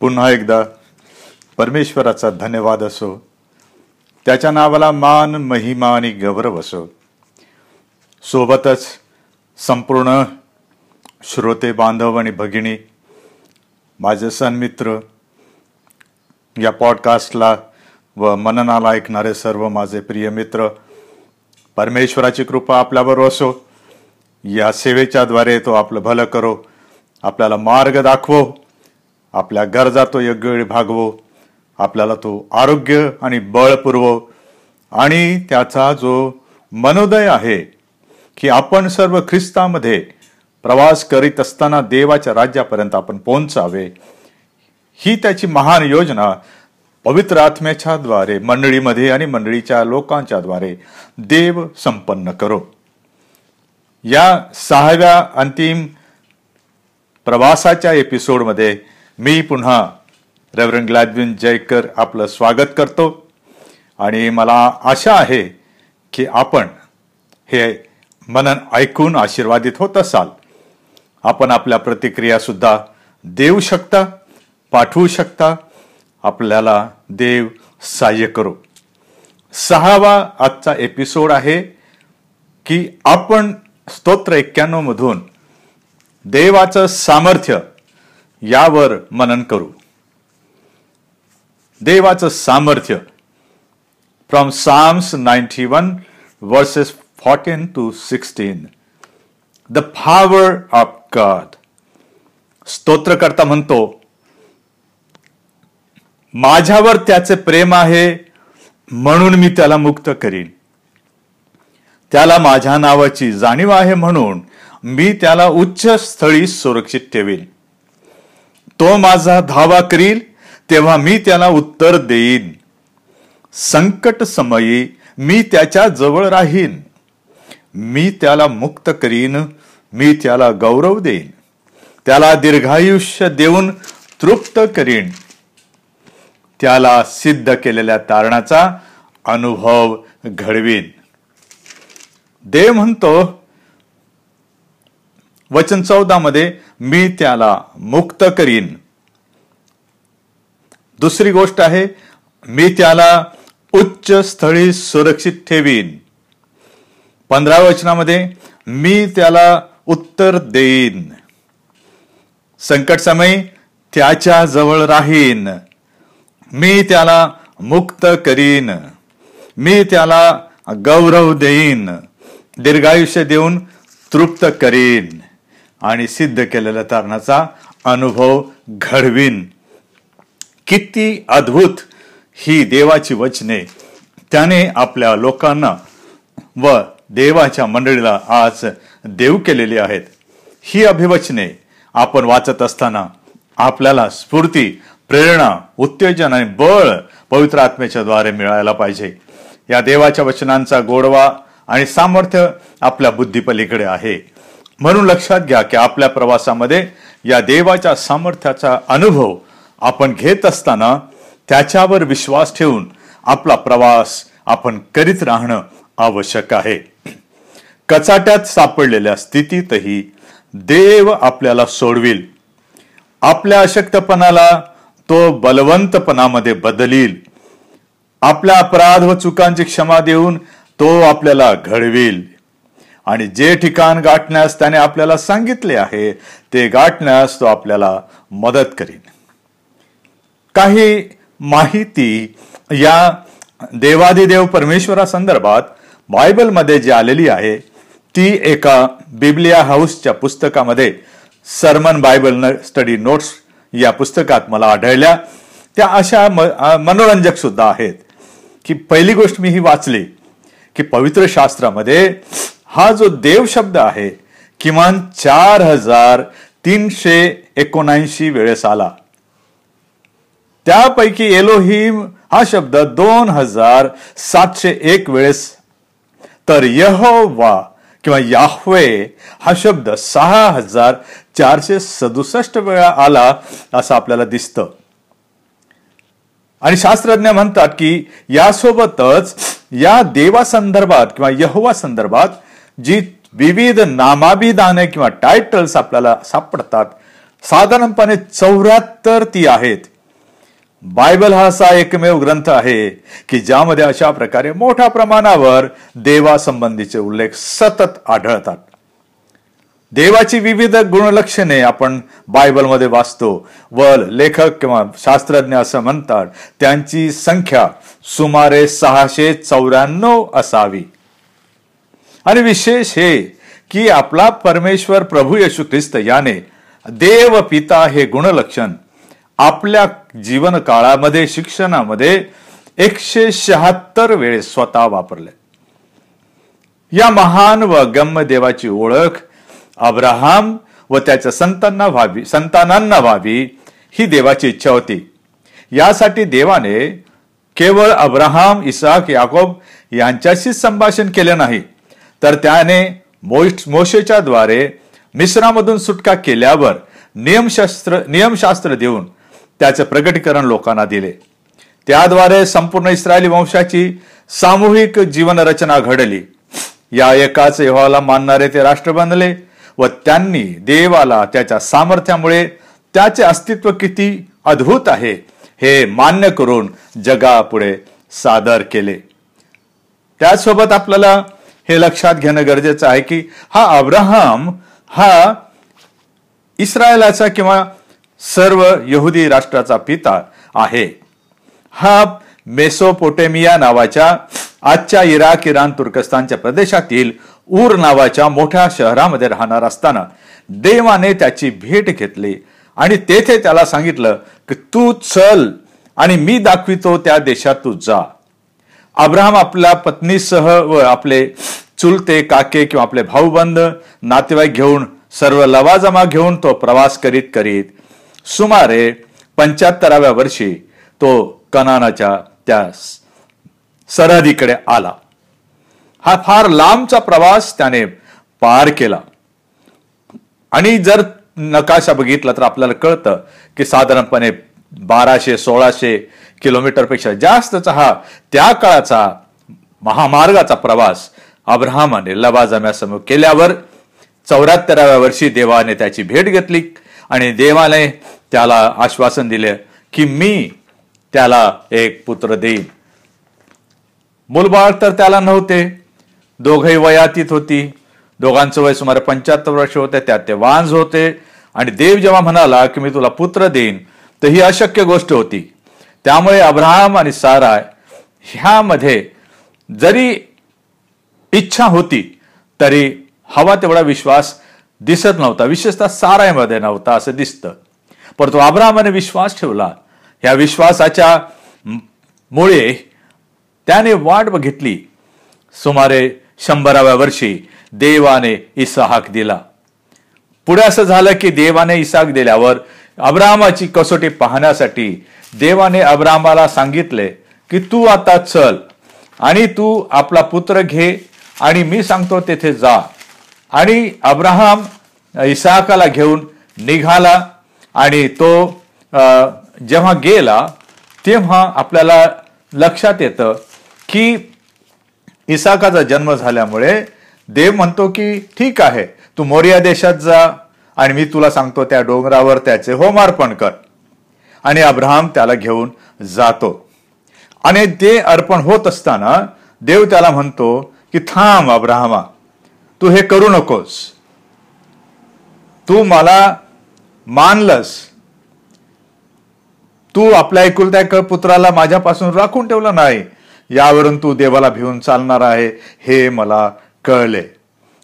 पुन्हा एकदा परमेश्वराचा धन्यवाद असो. त्याच्या नावाला मान महिमा आणि गौरव असो. सोबतच संपूर्ण श्रोते बांधव आणि भगिनी माझे सन्मित्र या पॉडकास्टला व मननाला ऐकणारे सर्व माझे प्रिय मित्र परमेश्वराची कृपा आपल्याबरोबर असो. या सेवेच्याद्वारे तो आपलं भलं करो. आपल्याला मार्ग दाखवो. आपल्या गरजा तो योग्य वेळी भागवो. आपल्याला तो आरोग्य आणि बळ पुरवो. आणि त्याचा जो मनोदय आहे की आपण सर्व ख्रिस्तामध्ये प्रवास करीत असताना देवाच्या राज्यापर्यंत आपण पोहोचावे ही त्याची महान योजना पवित्र आत्म्याच्या द्वारे मंडळीमध्ये आणि मंडळीच्या लोकांच्या द्वारे देव संपन्न करो. या सहाव्या अंतिम प्रवासाच्या एपिसोडमध्ये मी पुन्हा रेव्हरंड ग्लॅडविन जयकर आपलं स्वागत करतो. आणि मला आशा आहे की आपण हे मनन ऐकून आशीर्वादित होत असाल. आपण आपल्या प्रतिक्रिया सुद्धा देऊ शकता पाठवू शकता. आपल्याला देव सहाय्य करो. सहावा आजचा एपिसोड आहे की आपण स्तोत्र एक्क्याण्णव मधून देवाचं सामर्थ्य यावर मनन करू. देवाचं सामर्थ्य. From psalms ninety one verses fourteen to sixteen the power of God स्तोत्रकर्ता म्हणतो माझ्यावर त्याचे प्रेम आहे म्हणून मी त्याला मुक्त करीन. त्याला माझ्या नावाची जाणीव आहे म्हणून मी त्याला उच्च स्थळी सुरक्षित ठेवीन. तो माझा धावा करील तेव्हा मी त्याला उत्तर देईन. संकट समयी मी त्याच्याजवळ राहीन. मी त्याला मुक्त करीन मी त्याला गौरव देईन. त्याला दीर्घायुष्य देऊन तृप्त करीन. त्याला सिद्ध केलेल्या तारणाचा अनुभव घडवीन. देव म्हणतो वचन चौदा मध्ये मी त्याला मुक्त करीन. दुसरी गोष्ट आहे मी त्याला उच्च स्थळी सुरक्षित ठेवीन. पंधरा वचनामध्ये मी त्याला उत्तर देईन. संकट समय त्याच्याजवळ राहीन. मी त्याला मुक्त करीन. मी त्याला गौरव देईन. दीर्घायुष्य देऊन तृप्त करीन. आणि सिद्ध केलेल्या तारणाचा अनुभव घडवीन. किती अद्भुत ही देवाची वचने. त्याने आपल्या लोकांना व देवाच्या मंडळीला आज देव केलेली आहेत. ही अभिवचने आपण वाचत असताना आपल्याला स्फूर्ती प्रेरणा उत्तेजन आणि बळ पवित्र आत्म्याच्या द्वारे मिळायला पाहिजे. या देवाच्या वचनांचा गोडवा आणि सामर्थ्य आपल्या बुद्धीपलीकडे आहे. म्हणून लक्षात घ्या की आपल्या प्रवासामध्ये या देवाच्या सामर्थ्याचा अनुभव आपण घेत असताना त्याच्यावर विश्वास ठेवून आपला प्रवास आपण करीत राहणं आवश्यक आहे. कचाट्यात सापडलेल्या स्थितीतही देव आपल्याला सोडविल. आपल्या अशक्तपणाला तो बलवंतपणामध्ये बदलील. आपल्या अपराध व चुकांची क्षमा देऊन तो आपल्याला घडविल. आणि जे ठिकाण गाठण्यास त्याने आपल्याला सांगितले आहे ते गाठण्यास तो आपल्याला मदत करीन. काही माहिती या देवादिदेव परमेश्वरा संदर्भात बायबलमध्ये जी आलेली आहे ती एका बिबलिया हाऊसच्या पुस्तकामध्ये सरमन बायबल स्टडी नोट्स या पुस्तकात मला आढळल्या. त्या अशा मनोरंजक सुद्धा आहेत की पहिली गोष्ट मी ही वाचली की पवित्र शास्त्रामध्ये हा जो देव शब्द आहे किमान चार हजार तीनशे एकोणऐंशी वेळेस आला. त्यापैकी एलोहिम हा शब्द दोन हजार सातशे एक वेळेस. तर यहोवा किंवा याहवे हा शब्द सहा हजार चारशे सदुसष्ट वेळा आला असं आपल्याला दिसतं. आणि शास्त्रज्ञ म्हणतात की यासोबतच या देवा संदर्भात किंवा यहोवा संदर्भात जी विविध नामाभिधाने किंवा टायटल्स आपल्याला सापडतात साधारणपणे चौऱ्याहत्तर ती आहेत. बायबल हा असा एकमेव ग्रंथ आहे की ज्यामध्ये अशा प्रकारे मोठ्या प्रमाणावर देवासंबंधीचे उल्लेख सतत आढळतात. देवाची विविध गुणलक्षणे आपण बायबलमध्ये वाचतो. व लेखक किंवा शास्त्रज्ञ असं म्हणतात त्यांची संख्या सुमारे सहाशे चौऱ्याण्णव असावी. आणि विशेष हे की आपला परमेश्वर प्रभू येशू ख्रिस्त याने देव पिता हे गुणलक्षण आपल्या जीवन काळामध्ये शिक्षणामध्ये एकशे शहात्तर वेळेस स्वतः वापरले. या महान व गम्य देवाची ओळख अब्राहम व त्याच्या संतांना व्हावी संतानांना व्हावी ही देवाची इच्छा होती. यासाठी देवाने केवळ अब्राहम इसाक याकोब यांच्याशी संभाषण केले नाही. तर त्याने मोशेच्या द्वारे मिश्रामधून सुटका केल्यावर नियमशास्त्र नियमशास्त्र देऊन त्याचे प्रगटीकरण लोकांना दिले. त्याद्वारे संपूर्ण इस्रायली वंशाची सामूहिक जीवनरचना घडली. या एकाच यहोवाला मानणारे ते राष्ट्र बनले व त्यांनी देवाला त्याच्या सामर्थ्यामुळे त्याचे अस्तित्व किती अद्भुत आहे हे मान्य करून जगापुढे सादर केले. त्यासोबत आपल्याला हे लक्षात घेणं गरजेचं आहे की हा अब्राहम हा इस्रायलाचा किंवा सर्व यहुदी राष्ट्राचा पिता आहे. हा मेसोपोटेमिया नावाच्या आजच्या इराक इराण तुर्कस्तानच्या प्रदेशातील ऊर नावाच्या मोठ्या शहरामध्ये राहणार असताना देवाने त्याची भेट घेतली आणि तेथे त्याला सांगितलं की तू चल आणि मी दाखवितो त्या देशात तू जा. अब्राहम आपल्या पत्नीसह व आपले चुलते काके किंवा आपले भाऊबंद नातेवाईक घेऊन सर्व लवाजमा घेऊन तो प्रवास करीत करीत सुमारे पंच्याहत्तराव्या वर्षी तो कनानाच्या त्या सरहदीकडे आला. हा फार लांबचा प्रवास त्याने पार केला. आणि जर नकाशा बघितला तर आपल्याला कळतं की साधारणपणे बाराशे सोळाशे किलोमीटरपेक्षा जास्तचा हा त्या काळाचा महामार्गाचा प्रवास अब्राहमाने लबाजाम्यासमोर केल्यावर चौऱ्याहत्तराव्या वर्षी देवाने त्याची भेट घेतली आणि देवाने त्याला आश्वासन दिले की मी त्याला एक पुत्र देईन. मूलबाळ तर त्याला नव्हते. दोघही वयातीत होती. दोघांचं वय सुमारे पंच्याहत्तर वर्ष होते. त्यात ते वांज होते. आणि देव जेव्हा म्हणाला की मी तुला पुत्र देईन तर ही अशक्य गोष्ट होती. त्यामुळे अब्राहम आणि सारा ह्यामध्ये जरी इच्छा होती तरी हवा तेवढा विश्वास दिसत नव्हता. विशेषतः सारायमध्ये नव्हता असं दिसतं. परंतु आब्रामाने विश्वास ठेवला. या विश्वासाच्या मुळे त्याने वाट बघितली. सुमारे शंभराव्या वर्षी देवाने इसाहाक दिला. पुढे असं झालं की देवाने इसाक दिल्यावर अब्रामाची कसोटी पाहण्यासाठी देवाने अब्रामाला सांगितले की तू आता चल आणि तू आपला पुत्र घे आणि मी सांगतो तेथे जा. आणि अब्राहम इसाकाला घेऊन निघाला आणि तो जेव्हा गेला तेव्हा आपल्याला लक्षात येतं की इसाकाचा जन्म झाल्यामुळे देव म्हणतो की ठीक आहे तू मोरिया देशात जा आणि मी तुला सांगतो त्या डोंगरावर त्याचे होमार्पण कर. आणि अब्राहम त्याला घेऊन जातो. आणि ते अर्पण होत असताना देव त्याला म्हणतो की थांब अब्राहमा तू हे करू नकोस. तू मला मानलस. तू आपल्या एकुलत्या पुत्राला माझ्यापासून राखून ठेवला नाही. यावरून तू देवाला भिवून चालणार आहे हे मला कळले.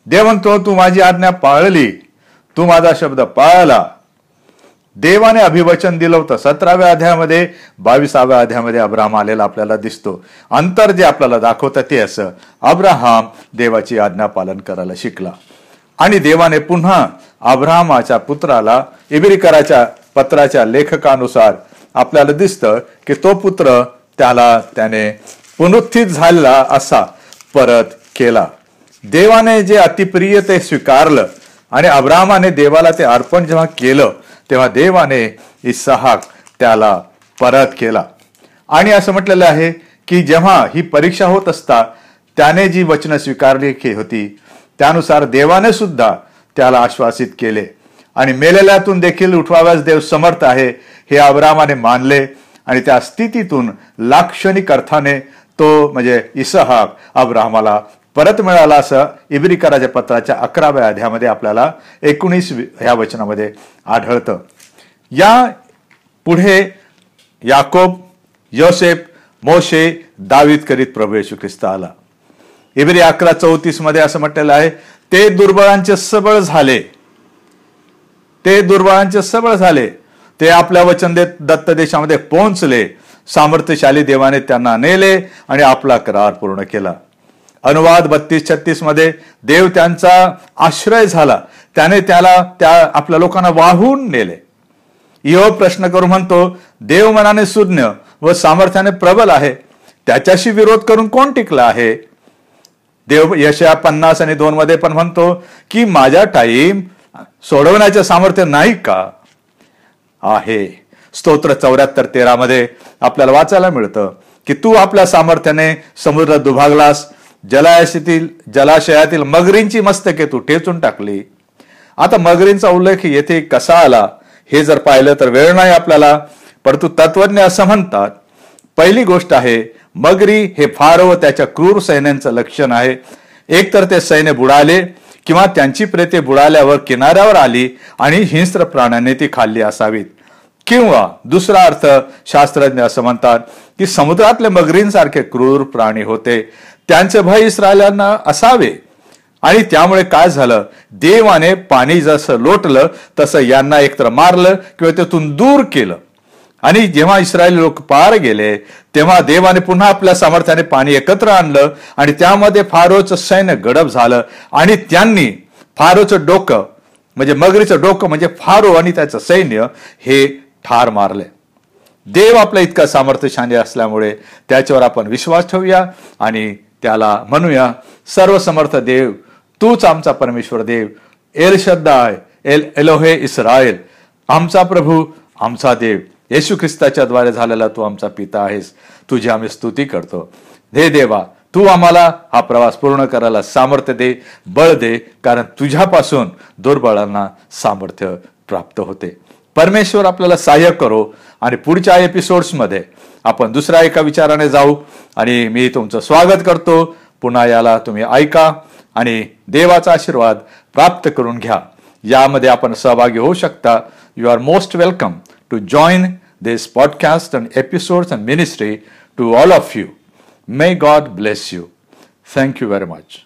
देव म्हणतो तू माझी आज्ञा पाळली. तू माझा शब्द पाळला. देवाने अभिवचन दिलं होतं. सतराव्या अध्यायामध्ये बावीसाव्या अध्यायामध्ये अब्राहम आलेला आपल्याला दिसतो. अंतर जे आपल्याला दाखवतं ते असं. अब्राहम देवाची आज्ञा पालन करायला शिकला. आणि देवाने पुन्हा अब्राहमाच्या पुत्राला इबिरिकराच्या पत्राच्या लेखकानुसार आपल्याला दिसतं की तो पुत्र त्याला त्याने पुनरुत्थित झालेला असा परत केला. देवाने जे अतिप्रिय ते स्वीकारलं आणि अब्राहमाने देवाला ते अर्पण जेव्हा केलं तेव्हा देवाने इसाहाक त्याला परत केला. आणि असं म्हटलेलं आहे की जेव्हा ही परीक्षा होत असता त्याने जी वचनं स्वीकारली होती त्यानुसार देवाने सुद्धा त्याला आश्वासित केले. आणि मेलेल्यातून देखील उठवाव्यास देव समर्थ आहे हे अब्रामाने मानले आणि त्या स्थितीतून लाक्षणिक अर्थाने तो म्हणजे इसहाक अब्राहमाला परत मिळाला असं इब्रिकाराच्या पत्राच्या अकराव्या अध्यामध्ये आपल्याला एकोणीस ह्या वचनामध्ये आढळतं. या पुढे याकोब योसेफ मोशे दावीत करीत प्रभू येशू ख्रिस्त आला. इब्री अकरा चौतीसमध्ये असं म्हटलेलं आहे ते दुर्बळांचे सबळ झाले. ते दुर्बळांचे सबळ झाले. ते आपल्या वचन देत दत्त देशामध्ये पोहोचले. सामर्थ्यशाली देवाने त्यांना नेले आणि आपला करार पूर्ण केला. अनुवाद बत्तीस छत्तीसमध्ये देव त्यांचा आश्रय झाला. त्याने त्याला त्या आपल्या लोकांना वाहून नेले. यो प्रश्न करून म्हणतो देव मनाने सुज्ञ व सामर्थ्याने प्रबल आहे. त्याच्याशी विरोध करून कोण टिकला आहे? देव यशया पन्नास आणि दोन मध्ये पण म्हणतो की माझ्या टाईम सोडवण्याचे सामर्थ्य नाही का? आहे. स्तोत्र चौऱ्याहत्तर तेरा मध्ये आपल्याला वाचायला मिळतं की तू आपल्या सामर्थ्याने समुद्र दुभागलास जलाशयातील जलाशयातील मगरींची मस्तके तू ठेचून टाकली. आता मगरींचा उल्लेख येथे कसा आला हे जर पाहिलं तर वेळ नाही आपल्याला परंतु तत्वज्ञ असं म्हणतात पहिली गोष्ट आहे मगरी हे फार व त्याच्या क्रूर सैन्यांचं लक्षण आहे. एकतर ते सैन्य बुडाले किंवा त्यांची प्रेते बुडाल्यावर किनाऱ्यावर आली आणि हिंस्र प्राण्यांनी ती खाल्ली असावीत. किंवा दुसरा अर्थ शास्त्रज्ञ असं म्हणतात की समुद्रातले मगरींसारखे क्रूर प्राणी होते त्यांचे भय इस्रायलांना असावे. आणि त्यामुळे काय झालं? देवाने पाणी जसं लोटलं तसं यांना एकतर मारलं किंवा त्यातून दूर केलं. आणि जेव्हा इस्रायली लोक पार गेले तेव्हा देवाने पुन्हा आपल्या सामर्थ्याने पाणी एकत्र आणलं आणि त्यामध्ये फारोचं सैन्य गडप झालं. आणि त्यांनी फारोचं डोकं म्हणजे मगरीचं डोकं म्हणजे फारो आणि त्याचं सैन्य हे ठार मारले. देव आपला इतका सामर्थ्यशाली असल्यामुळे त्याच्यावर आपण विश्वास ठेवूया आणि त्याला म्हणूया सर्व समर्थ देव तूच आमचा परमेश्वर देव El Shaddai El Elohe Israel आमचा प्रभू आमचा देव येशू ख्रिस्ताच्या द्वारे झालेला तू आमचा पिता आहेस तुझी आम्ही स्तुती करतो. हे देवा तू आम्हाला हा प्रवास पूर्ण करायला सामर्थ्य दे बळ दे कारण तुझ्यापासून दुर्बळांना सामर्थ्य प्राप्त होते. परमेश्वर आपल्याला सहाय्य करो आणि पुढच्या एपिसोड्समध्ये आपण दुसऱ्या एका विचाराने जाऊ आणि मी तुमचं स्वागत करतो. पुन्हा याला तुम्ही ऐका आणि देवाचा आशीर्वाद प्राप्त करून घ्या. यामध्ये आपण सहभागी होऊ शकता. You are most welcome to join this podcast and episodes and ministry to all of you may God bless you thank you very much